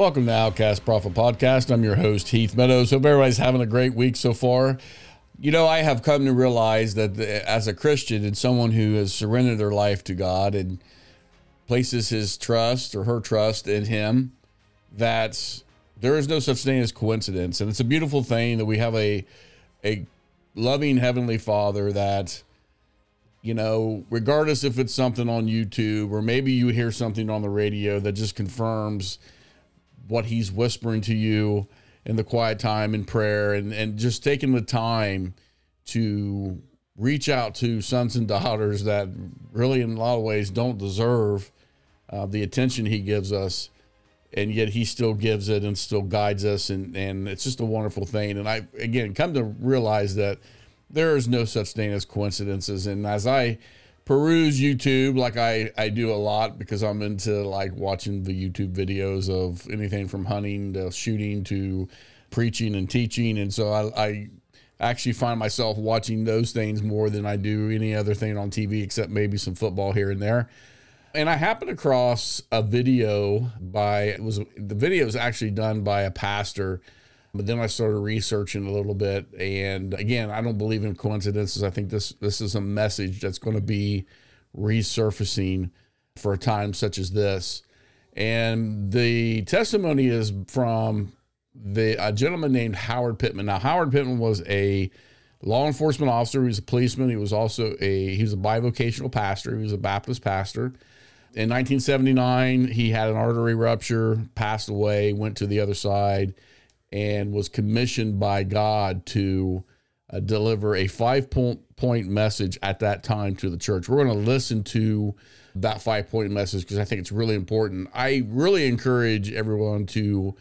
Welcome to Outcast Prophet Podcast. I'm your host, Heath Meadows. Hope everybody's having a great week so far. You know, I have come to realize that as a Christian and someone who has surrendered their life to God and places his trust or her trust in Him, that there is no such thing as coincidence. And it's a beautiful thing that we have a, a loving Heavenly Father that you know, regardless if it's something on YouTube or maybe you hear something on the radio that just confirms what he's whispering to you in the quiet time in prayer and, and just taking the time to reach out to sons and daughters that really in a lot of ways don't deserve uh, the attention he gives us. And yet he still gives it and still guides us. And, and it's just a wonderful thing. And i again come to realize that there is no such thing as coincidences. And as I peruse YouTube, like I, I do a lot because I'm into like watching the YouTube videos of anything from hunting to shooting to preaching and teaching. And so I, I actually find myself watching those things more than I do any other thing on TV, except maybe some football here and there. And I happened across a video by it was the video was actually done by a pastor but then I started researching a little bit, and again, I don't believe in coincidences. I think this this is a message that's going to be resurfacing for a time such as this. And the testimony is from the a gentleman named Howard Pittman. Now, Howard Pittman was a law enforcement officer. He was a policeman. He was also a he was a bivocational pastor. He was a Baptist pastor. In 1979, he had an artery rupture, passed away, went to the other side and was commissioned by God to uh, deliver a five point, point message at that time to the church. We're going to listen to that five point message because I think it's really important. I really encourage everyone to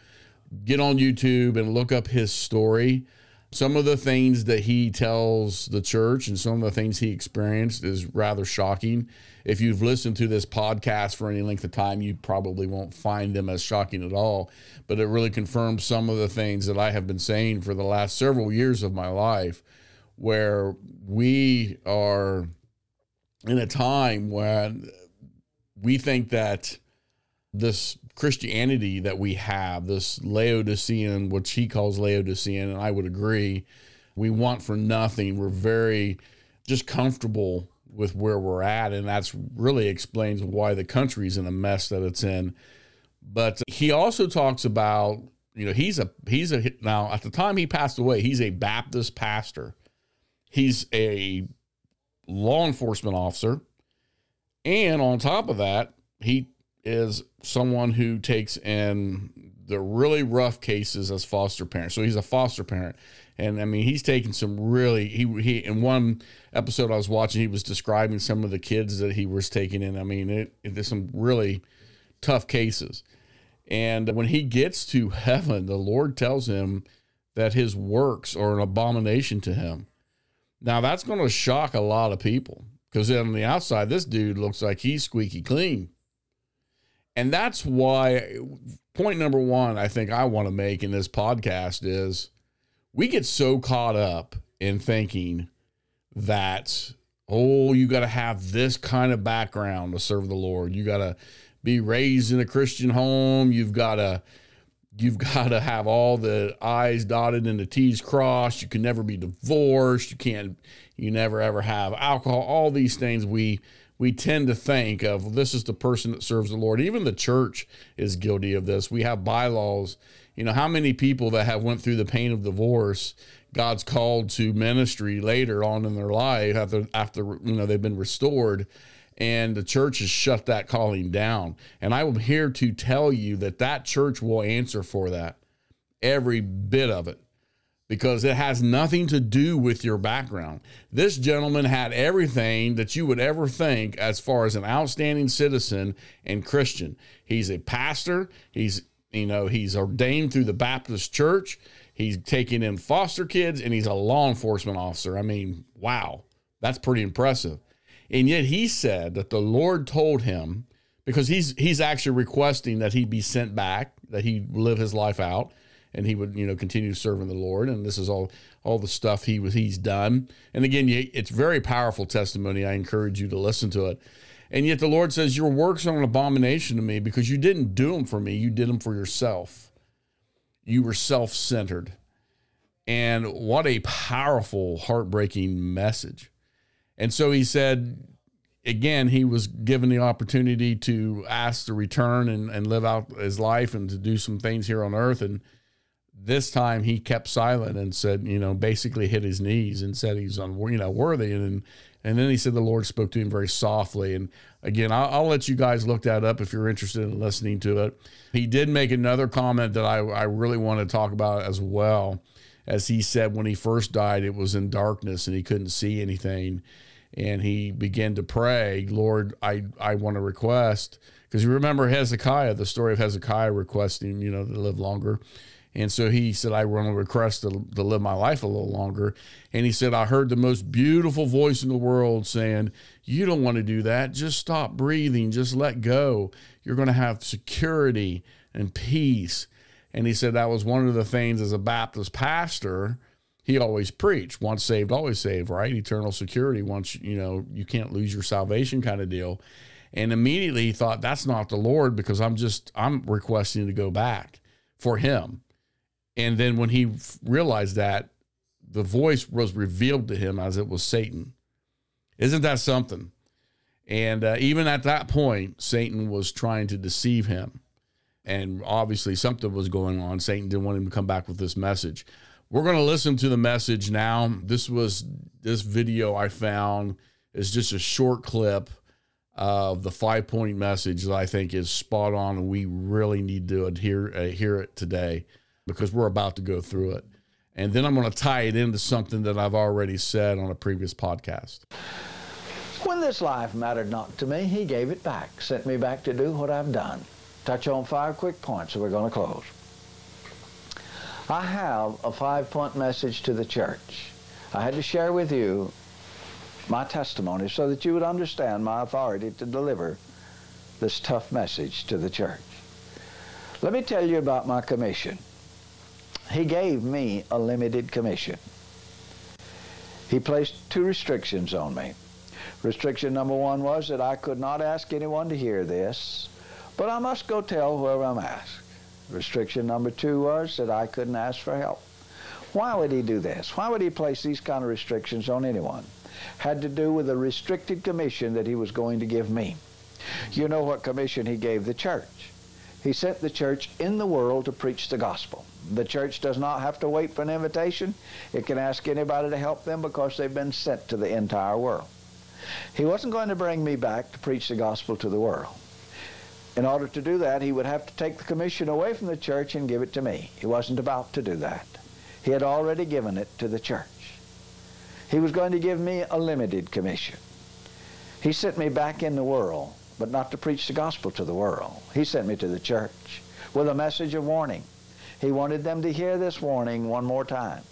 get on YouTube and look up his story. Some of the things that he tells the church and some of the things he experienced is rather shocking. If you've listened to this podcast for any length of time, you probably won't find them as shocking at all. But it really confirms some of the things that I have been saying for the last several years of my life, where we are in a time when we think that this Christianity that we have, this Laodicean, which he calls Laodicean, and I would agree, we want for nothing. We're very just comfortable with where we're at, and that's really explains why the country's in a mess that it's in. But he also talks about, you know, he's a he's a now at the time he passed away, he's a Baptist pastor. He's a law enforcement officer, and on top of that, he is someone who takes in the really rough cases as foster parents. So he's a foster parent. And I mean, he's taken some really he he in one episode I was watching, he was describing some of the kids that he was taking in. I mean, it, it there's some really tough cases. And when he gets to heaven, the Lord tells him that his works are an abomination to him. Now that's going to shock a lot of people because on the outside, this dude looks like he's squeaky clean. And that's why point number one, I think I want to make in this podcast is we get so caught up in thinking that, oh, you got to have this kind of background to serve the Lord. You got to be raised in a Christian home. You've got to you've got to have all the I's dotted and the T's crossed. You can never be divorced. You can't, you never ever have alcohol. All these things we we tend to think of this is the person that serves the Lord. Even the church is guilty of this. We have bylaws. You know, how many people that have went through the pain of divorce, God's called to ministry later on in their life after after you know they've been restored and the church has shut that calling down. And I am here to tell you that that church will answer for that. Every bit of it because it has nothing to do with your background. This gentleman had everything that you would ever think as far as an outstanding citizen and Christian. He's a pastor, he's you know, he's ordained through the Baptist church, he's taking in foster kids and he's a law enforcement officer. I mean, wow. That's pretty impressive. And yet he said that the Lord told him because he's he's actually requesting that he be sent back, that he live his life out and he would you know continue serving the Lord. And this is all all the stuff he was he's done. And again, it's very powerful testimony. I encourage you to listen to it. And yet the Lord says, Your works are an abomination to me because you didn't do them for me, you did them for yourself. You were self centered. And what a powerful, heartbreaking message. And so he said, again, he was given the opportunity to ask to return and, and live out his life and to do some things here on earth. And this time he kept silent and said, you know, basically hit his knees and said he's un, you know, worthy. And and then he said the Lord spoke to him very softly. And again, I'll, I'll, let you guys look that up if you're interested in listening to it. He did make another comment that I, I really want to talk about as well. As he said, when he first died, it was in darkness and he couldn't see anything. And he began to pray, Lord, I, I want to request, because you remember Hezekiah, the story of Hezekiah requesting, you know, to live longer. And so he said, I want to request to, to live my life a little longer. And he said, I heard the most beautiful voice in the world saying, You don't want to do that. Just stop breathing. Just let go. You're going to have security and peace. And he said that was one of the things as a Baptist pastor he always preached once saved always saved right eternal security once you know you can't lose your salvation kind of deal and immediately he thought that's not the lord because i'm just i'm requesting to go back for him and then when he realized that, the voice was revealed to him as it was Satan. Isn't that something? And uh, even at that point, Satan was trying to deceive him. And obviously, something was going on. Satan didn't want him to come back with this message. We're going to listen to the message now. This was this video I found is just a short clip of the five point message that I think is spot on, and we really need to adhere, uh, hear it today because we're about to go through it. And then I'm going to tie it into something that I've already said on a previous podcast. When this life mattered not to me, he gave it back, sent me back to do what I've done. Touch on five quick points, and we're going to close. I have a five point message to the church. I had to share with you my testimony so that you would understand my authority to deliver this tough message to the church. Let me tell you about my commission he gave me a limited commission. He placed two restrictions on me. Restriction number one was that I could not ask anyone to hear this, but I must go tell whoever I'm asked. Restriction number two was that I couldn't ask for help. Why would he do this? Why would he place these kind of restrictions on anyone? Had to do with a restricted commission that he was going to give me. You know what commission he gave the church. He sent the church in the world to preach the gospel. The church does not have to wait for an invitation. It can ask anybody to help them because they've been sent to the entire world. He wasn't going to bring me back to preach the gospel to the world. In order to do that, he would have to take the commission away from the church and give it to me. He wasn't about to do that. He had already given it to the church. He was going to give me a limited commission. He sent me back in the world, but not to preach the gospel to the world. He sent me to the church with a message of warning. He wanted them to hear this warning one more time.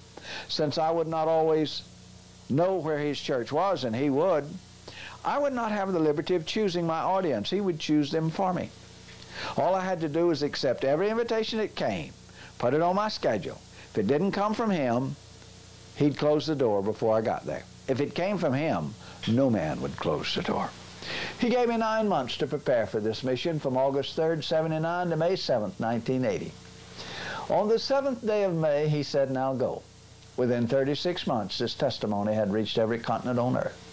Since I would not always know where his church was, and he would, I would not have the liberty of choosing my audience. He would choose them for me. All I had to do was accept every invitation that came, put it on my schedule. If it didn't come from him, he'd close the door before I got there. If it came from him, no man would close the door. He gave me nine months to prepare for this mission from August 3rd, 79 to May 7th, 1980. On the seventh day of May, he said, Now go. Within 36 months, this testimony had reached every continent on earth.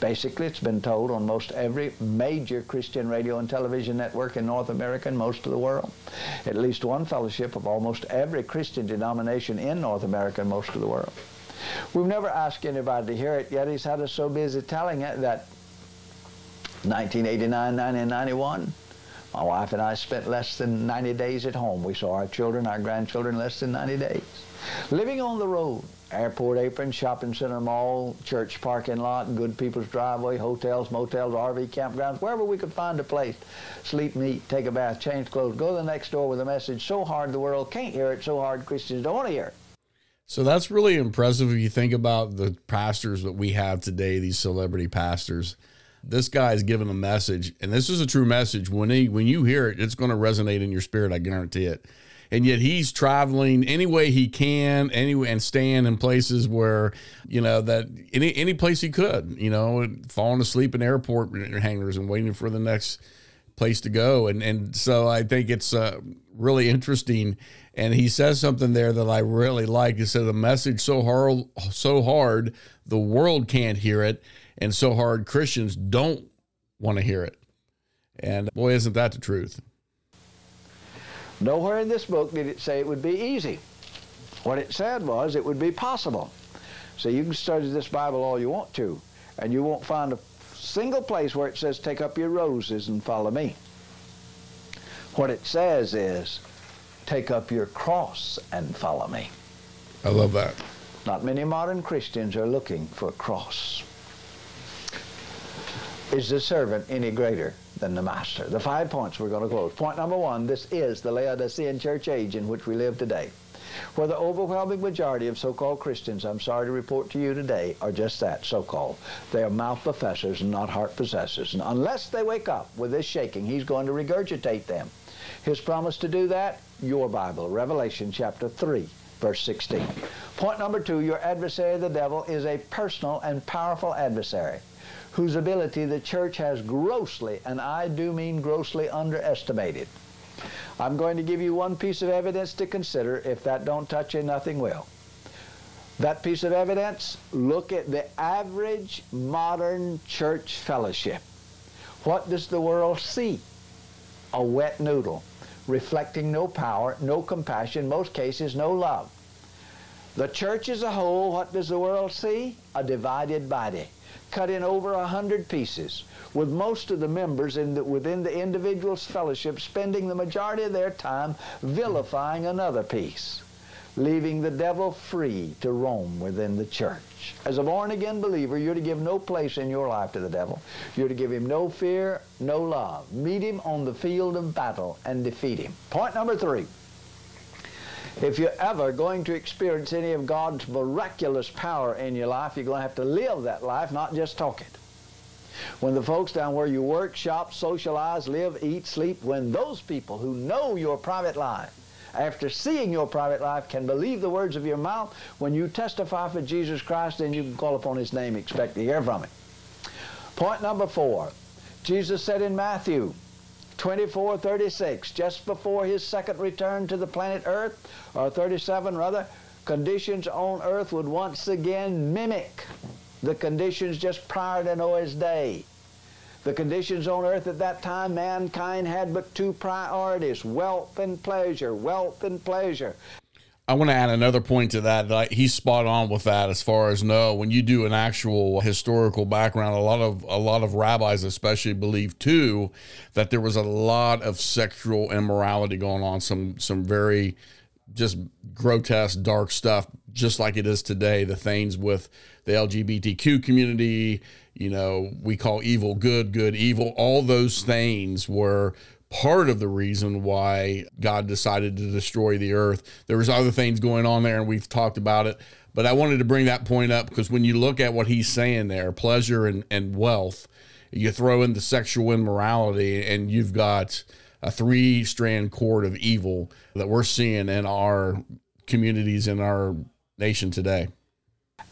Basically, it's been told on most every major Christian radio and television network in North America and most of the world. At least one fellowship of almost every Christian denomination in North America and most of the world. We've never asked anybody to hear it, yet he's had us so busy telling it that 1989, 1991, my wife and I spent less than 90 days at home. We saw our children, our grandchildren, less than 90 days. Living on the road, airport apron, shopping center mall, church parking lot, good people's driveway, hotels, motels, RV campgrounds, wherever we could find a place. Sleep, meet, take a bath, change clothes, go to the next door with a message so hard the world can't hear it, so hard Christians don't want to hear it. So that's really impressive if you think about the pastors that we have today, these celebrity pastors this guy is giving a message, and this is a true message. When he when you hear it, it's going to resonate in your spirit. I guarantee it. and yet he's traveling any way he can, anyway, and staying in places where you know that any any place he could, you know, falling asleep in airport hangars and waiting for the next place to go, and and so I think it's uh, really interesting. And he says something there that I really like. He said, "The message so hard, so hard, the world can't hear it, and so hard Christians don't want to hear it." And boy, isn't that the truth? Nowhere in this book did it say it would be easy. What it said was it would be possible. So you can study this Bible all you want to, and you won't find a single place where it says, take up your roses and follow me. What it says is, take up your cross and follow me. I love that. Not many modern Christians are looking for a cross. Is the servant any greater than the master? The five points we're going to close. Point number one, this is the Laodicean church age in which we live today. Where the overwhelming majority of so-called Christians, I'm sorry to report to you today, are just that, so-called. They are mouth professors and not heart possessors. And unless they wake up with this shaking, he's going to regurgitate them. His promise to do that, your Bible, Revelation chapter 3, verse 16. Point number two, your adversary, the devil, is a personal and powerful adversary whose ability the church has grossly, and I do mean grossly, underestimated. I'm going to give you one piece of evidence to consider. If that don't touch you, nothing will. That piece of evidence, look at the average modern church fellowship. What does the world see? A wet noodle, reflecting no power, no compassion, most cases no love. The church as a whole, what does the world see? A divided body cut in over a hundred pieces, with most of the members in the, within the individual's fellowship spending the majority of their time vilifying another piece, leaving the devil free to roam within the church. As a born-again believer, you're to give no place in your life to the devil. You're to give him no fear, no love. Meet him on the field of battle and defeat him. Point number three. If you're ever going to experience any of God's miraculous power in your life, you're going to have to live that life, not just talk it. When the folks down where you work, shop, socialize, live, eat, sleep, when those people who know your private life, after seeing your private life, can believe the words of your mouth, when you testify for Jesus Christ, then you can call upon His name, expect to hear from Him. Point number four. Jesus said in Matthew 24, 36, just before his second return to the planet Earth, or 37 rather, conditions on Earth would once again mimic the conditions just prior to Noah's day. The conditions on earth at that time, mankind had but two priorities wealth and pleasure, wealth and pleasure. I want to add another point to that. Like he's spot on with that as far as no, when you do an actual historical background, a lot of a lot of rabbis especially believe too that there was a lot of sexual immorality going on, some some very just grotesque, dark stuff, just like it is today. The things with the LGBTQ community, you know, we call evil good, good evil. All those things were part of the reason why God decided to destroy the earth. There was other things going on there, and we've talked about it. But I wanted to bring that point up because when you look at what he's saying there, pleasure and, and wealth, you throw in the sexual immorality, and you've got a three strand cord of evil that we're seeing in our communities in our nation today.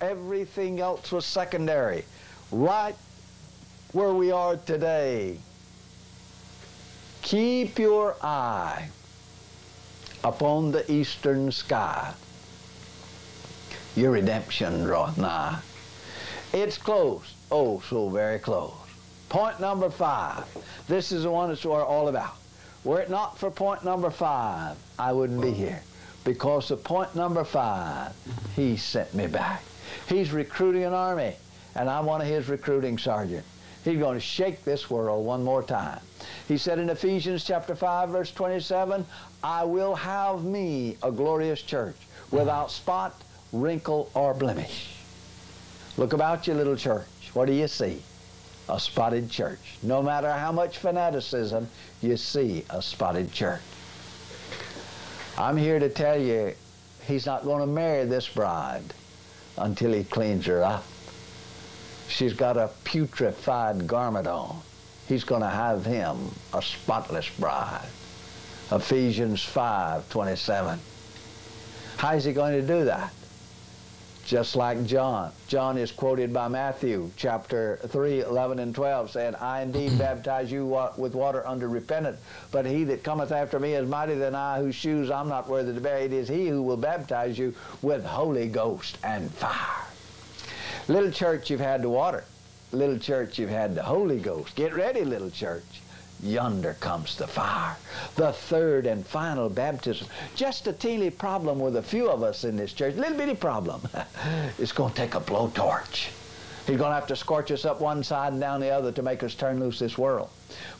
Everything else was secondary. Right where we are today, Keep your eye upon the eastern sky. Your redemption draweth nigh. It's close. Oh, so very close. Point number five. This is the one that's all about. Were it not for point number five, I wouldn't be here. Because of point number five, he sent me back. He's recruiting an army, and I'm one of his recruiting sergeants. He's going to shake this world one more time. He said in Ephesians chapter 5, verse 27, I will have me a glorious church without spot, wrinkle, or blemish. Look about you, little church. What do you see? A spotted church. No matter how much fanaticism, you see a spotted church. I'm here to tell you, he's not going to marry this bride until he cleans her up. She's got a putrefied garment on. He's going to have him a spotless bride. Ephesians 5 27. How is he going to do that? Just like John. John is quoted by Matthew chapter 3, 11 and 12, saying, I indeed baptize you with water under repentance, but he that cometh after me is mightier than I, whose shoes I'm not worthy to bear. It is he who will baptize you with Holy Ghost and fire. Little church, you've had the water. Little church, you've had the Holy Ghost. Get ready, little church yonder comes the fire. The third and final baptism. Just a teeny problem with a few of us in this church, little bitty problem. it's going to take a blowtorch. He's going to have to scorch us up one side and down the other to make us turn loose this world.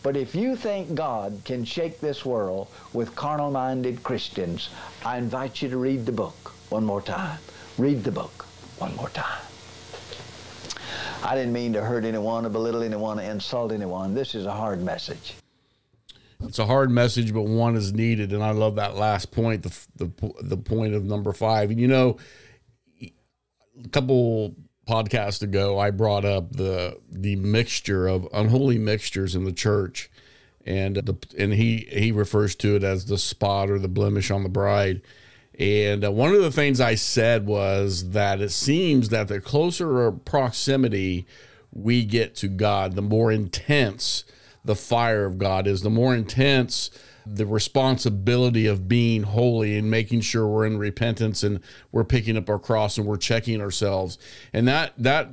But if you think God can shake this world with carnal-minded Christians, I invite you to read the book one more time. Read the book one more time. I didn't mean to hurt anyone, or belittle anyone, or insult anyone. This is a hard message. It's a hard message, but one is needed, and I love that last point, the the the point of number five. And you know, a couple podcasts ago, I brought up the the mixture of unholy mixtures in the church, and the and he he refers to it as the spot or the blemish on the bride. And uh, one of the things I said was that it seems that the closer proximity we get to God, the more intense the fire of God is, the more intense the responsibility of being holy and making sure we're in repentance and we're picking up our cross and we're checking ourselves. And that that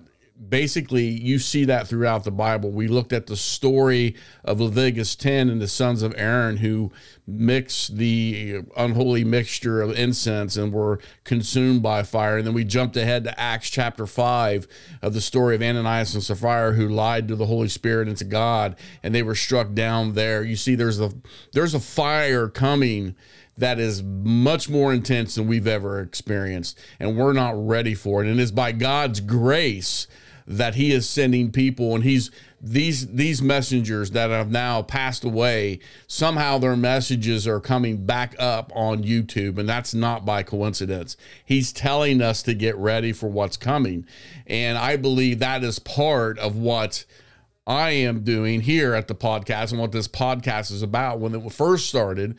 basically you see that throughout the Bible. We looked at the story of Leviticus 10 and the sons of Aaron who mixed the unholy mixture of incense and were consumed by fire. And then we jumped ahead to Acts chapter 5 of the story of Ananias and Sapphira who lied to the Holy Spirit and to God and they were struck down there. You see there's a there's a fire coming that is much more intense than we've ever experienced and we're not ready for it and it's by God's grace that he is sending people and he's these these messengers that have now passed away somehow their messages are coming back up on YouTube and that's not by coincidence he's telling us to get ready for what's coming and i believe that is part of what I am doing here at the podcast and what this podcast is about. When it first started,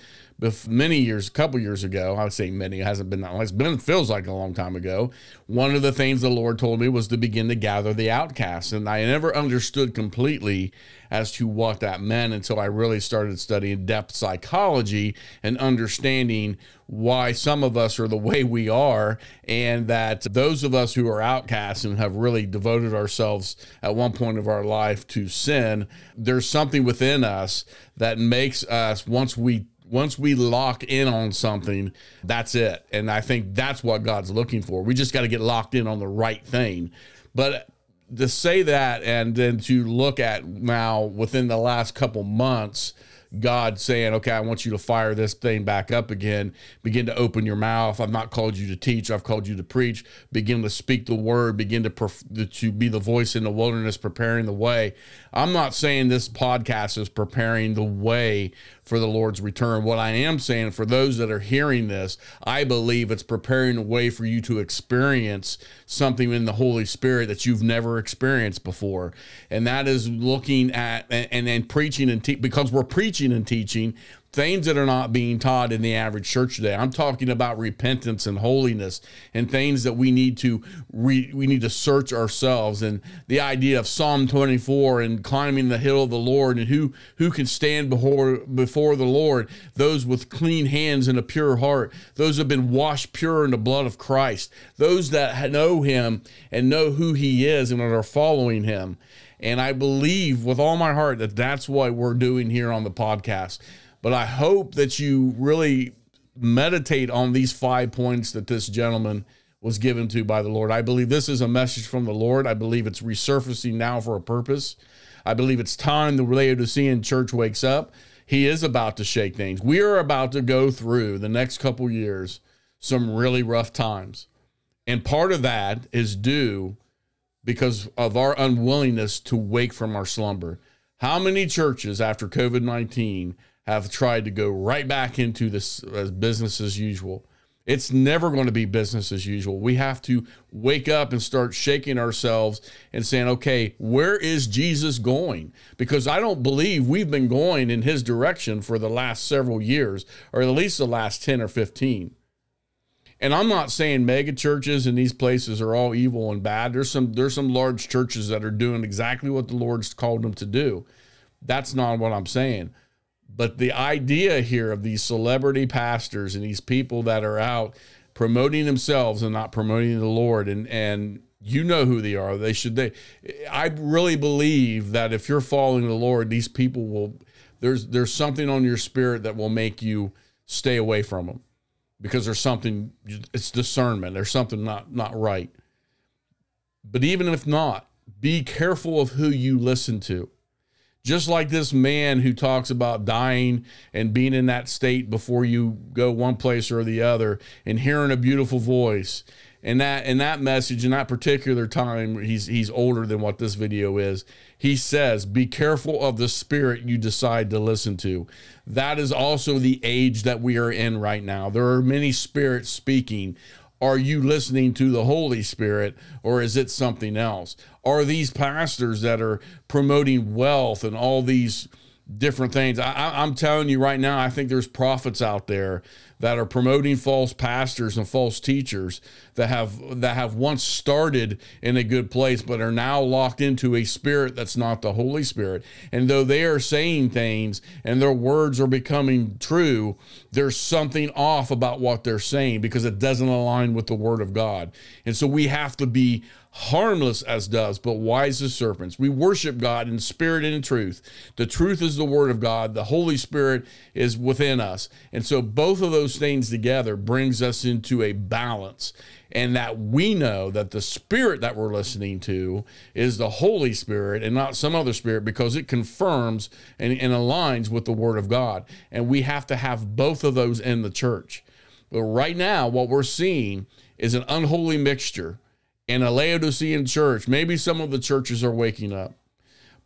many years, a couple years ago, I would say many, it hasn't been that long. It's been feels like a long time ago. One of the things the Lord told me was to begin to gather the outcasts, and I never understood completely as to what that meant until I really started studying depth psychology and understanding why some of us are the way we are, and that those of us who are outcasts and have really devoted ourselves at one point of our life to sin, there's something within us that makes us once we once we lock in on something, that's it. And I think that's what God's looking for. We just got to get locked in on the right thing. But to say that and then to look at now within the last couple months, God saying, okay, I want you to fire this thing back up again. Begin to open your mouth. I've not called you to teach. I've called you to preach. Begin to speak the word. Begin to, perf- to be the voice in the wilderness, preparing the way. I'm not saying this podcast is preparing the way for the Lord's return. What I am saying for those that are hearing this, I believe it's preparing a way for you to experience something in the Holy Spirit that you've never experienced before. And that is looking at and, and, preaching and te- because we're preaching and teaching things that are not being taught in the average church today. I'm talking about repentance and holiness and things that we need to re, we need to search ourselves. And the idea of Psalm 24 and climbing the hill of the Lord and who who can stand before before the Lord? Those with clean hands and a pure heart. Those have been washed pure in the blood of Christ. Those that know him and know who he is and are following him. And I believe with all my heart that that's what we're doing here on the podcast but I hope that you really meditate on these five points that this gentleman was given to by the Lord. I believe this is a message from the Lord. I believe it's resurfacing now for a purpose. I believe it's time the Laodicean church wakes up. He is about to shake things. We are about to go through the next couple years some really rough times. And part of that is due because of our unwillingness to wake from our slumber. How many churches after COVID 19 have tried to go right back into this as business as usual. It's never going to be business as usual. We have to wake up and start shaking ourselves and saying, okay, where is Jesus going? Because I don't believe we've been going in his direction for the last several years, or at least the last 10 or 15. And I'm not saying mega churches in these places are all evil and bad. There's some there's some large churches that are doing exactly what the Lord's called them to do. That's not what I'm saying. But the idea here of these celebrity pastors and these people that are out promoting themselves and not promoting the Lord and and you know who they are. They should they I really believe that if you're following the Lord, these people will there's there's something on your spirit that will make you stay away from them because there's something it's discernment. There's something not not right. But even if not be careful of who you listen to just like this man who talks about dying and being in that state before you go one place or the other and hearing a beautiful voice. And that in that message in that particular time he's he's older than what this video is. He says be careful of the spirit you decide to listen to. That is also the age that we are in right now. There are many spirits speaking are you listening to the holy spirit or is it something else? Are these pastors that are promoting wealth and all these different things? I, i'm telling you right now i think there's prophets out there that are promoting false pastors and false teachers that have that have once started in a good place but are now locked into a spirit that's not the Holy Spirit. And though they are saying things and their words are becoming true, there's something off about what they're saying because it doesn't align with the word of God. And so we have to be harmless as doves, but wise as serpents. We worship God in spirit and in truth. The truth is the word of God. The Holy Spirit is within us. And so both of those things together brings us into a balance and that we know that the spirit that we're listening to is the Holy Spirit and not some other spirit because it confirms and, and aligns with the Word of God. And we have to have both of those in the church. But right now, what we're seeing is an unholy mixture in a Laodicean church. Maybe some of the churches are waking up.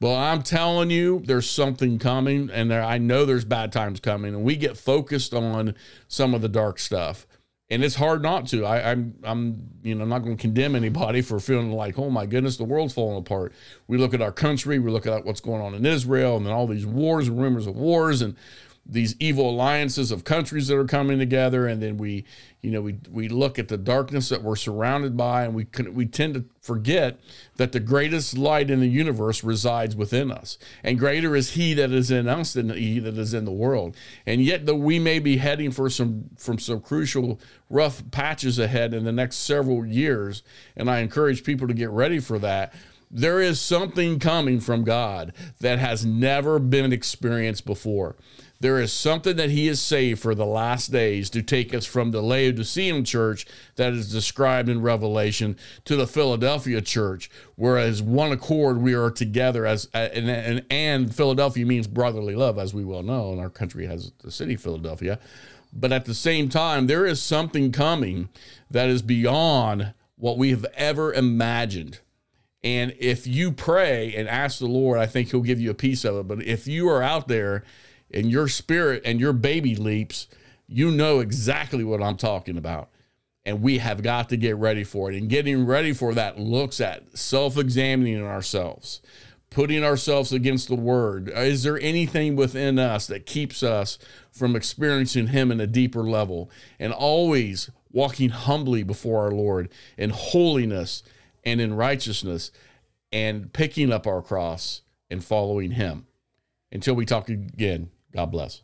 But I'm telling you, there's something coming, and there, I know there's bad times coming, and we get focused on some of the dark stuff, and it's hard not to. I, am I'm, I'm, you know, I'm not going to condemn anybody for feeling like, oh my goodness, the world's falling apart. We look at our country, we look at what's going on in Israel, and then all these wars and rumors of wars, and these evil alliances of countries that are coming together and then we you know we we look at the darkness that we're surrounded by and we can, we tend to forget that the greatest light in the universe resides within us and greater is he that is in us than he that is in the world and yet though we may be heading for some from some crucial rough patches ahead in the next several years and I encourage people to get ready for that there is something coming from God that has never been experienced before. There is something that he has saved for the last days to take us from the Laodicean church that is described in Revelation to the Philadelphia church, whereas one accord we are together as and, and, and Philadelphia means brotherly love, as we well know, and our country has the city Philadelphia. But at the same time, there is something coming that is beyond what we have ever imagined. And if you pray and ask the Lord, I think He'll give you a piece of it. But if you are out there and your spirit and your baby leaps, you know exactly what I'm talking about. And we have got to get ready for it. And getting ready for that looks at self examining ourselves, putting ourselves against the word. Is there anything within us that keeps us from experiencing Him in a deeper level? And always walking humbly before our Lord in holiness and in righteousness and picking up our cross and following Him. Until we talk again, God bless.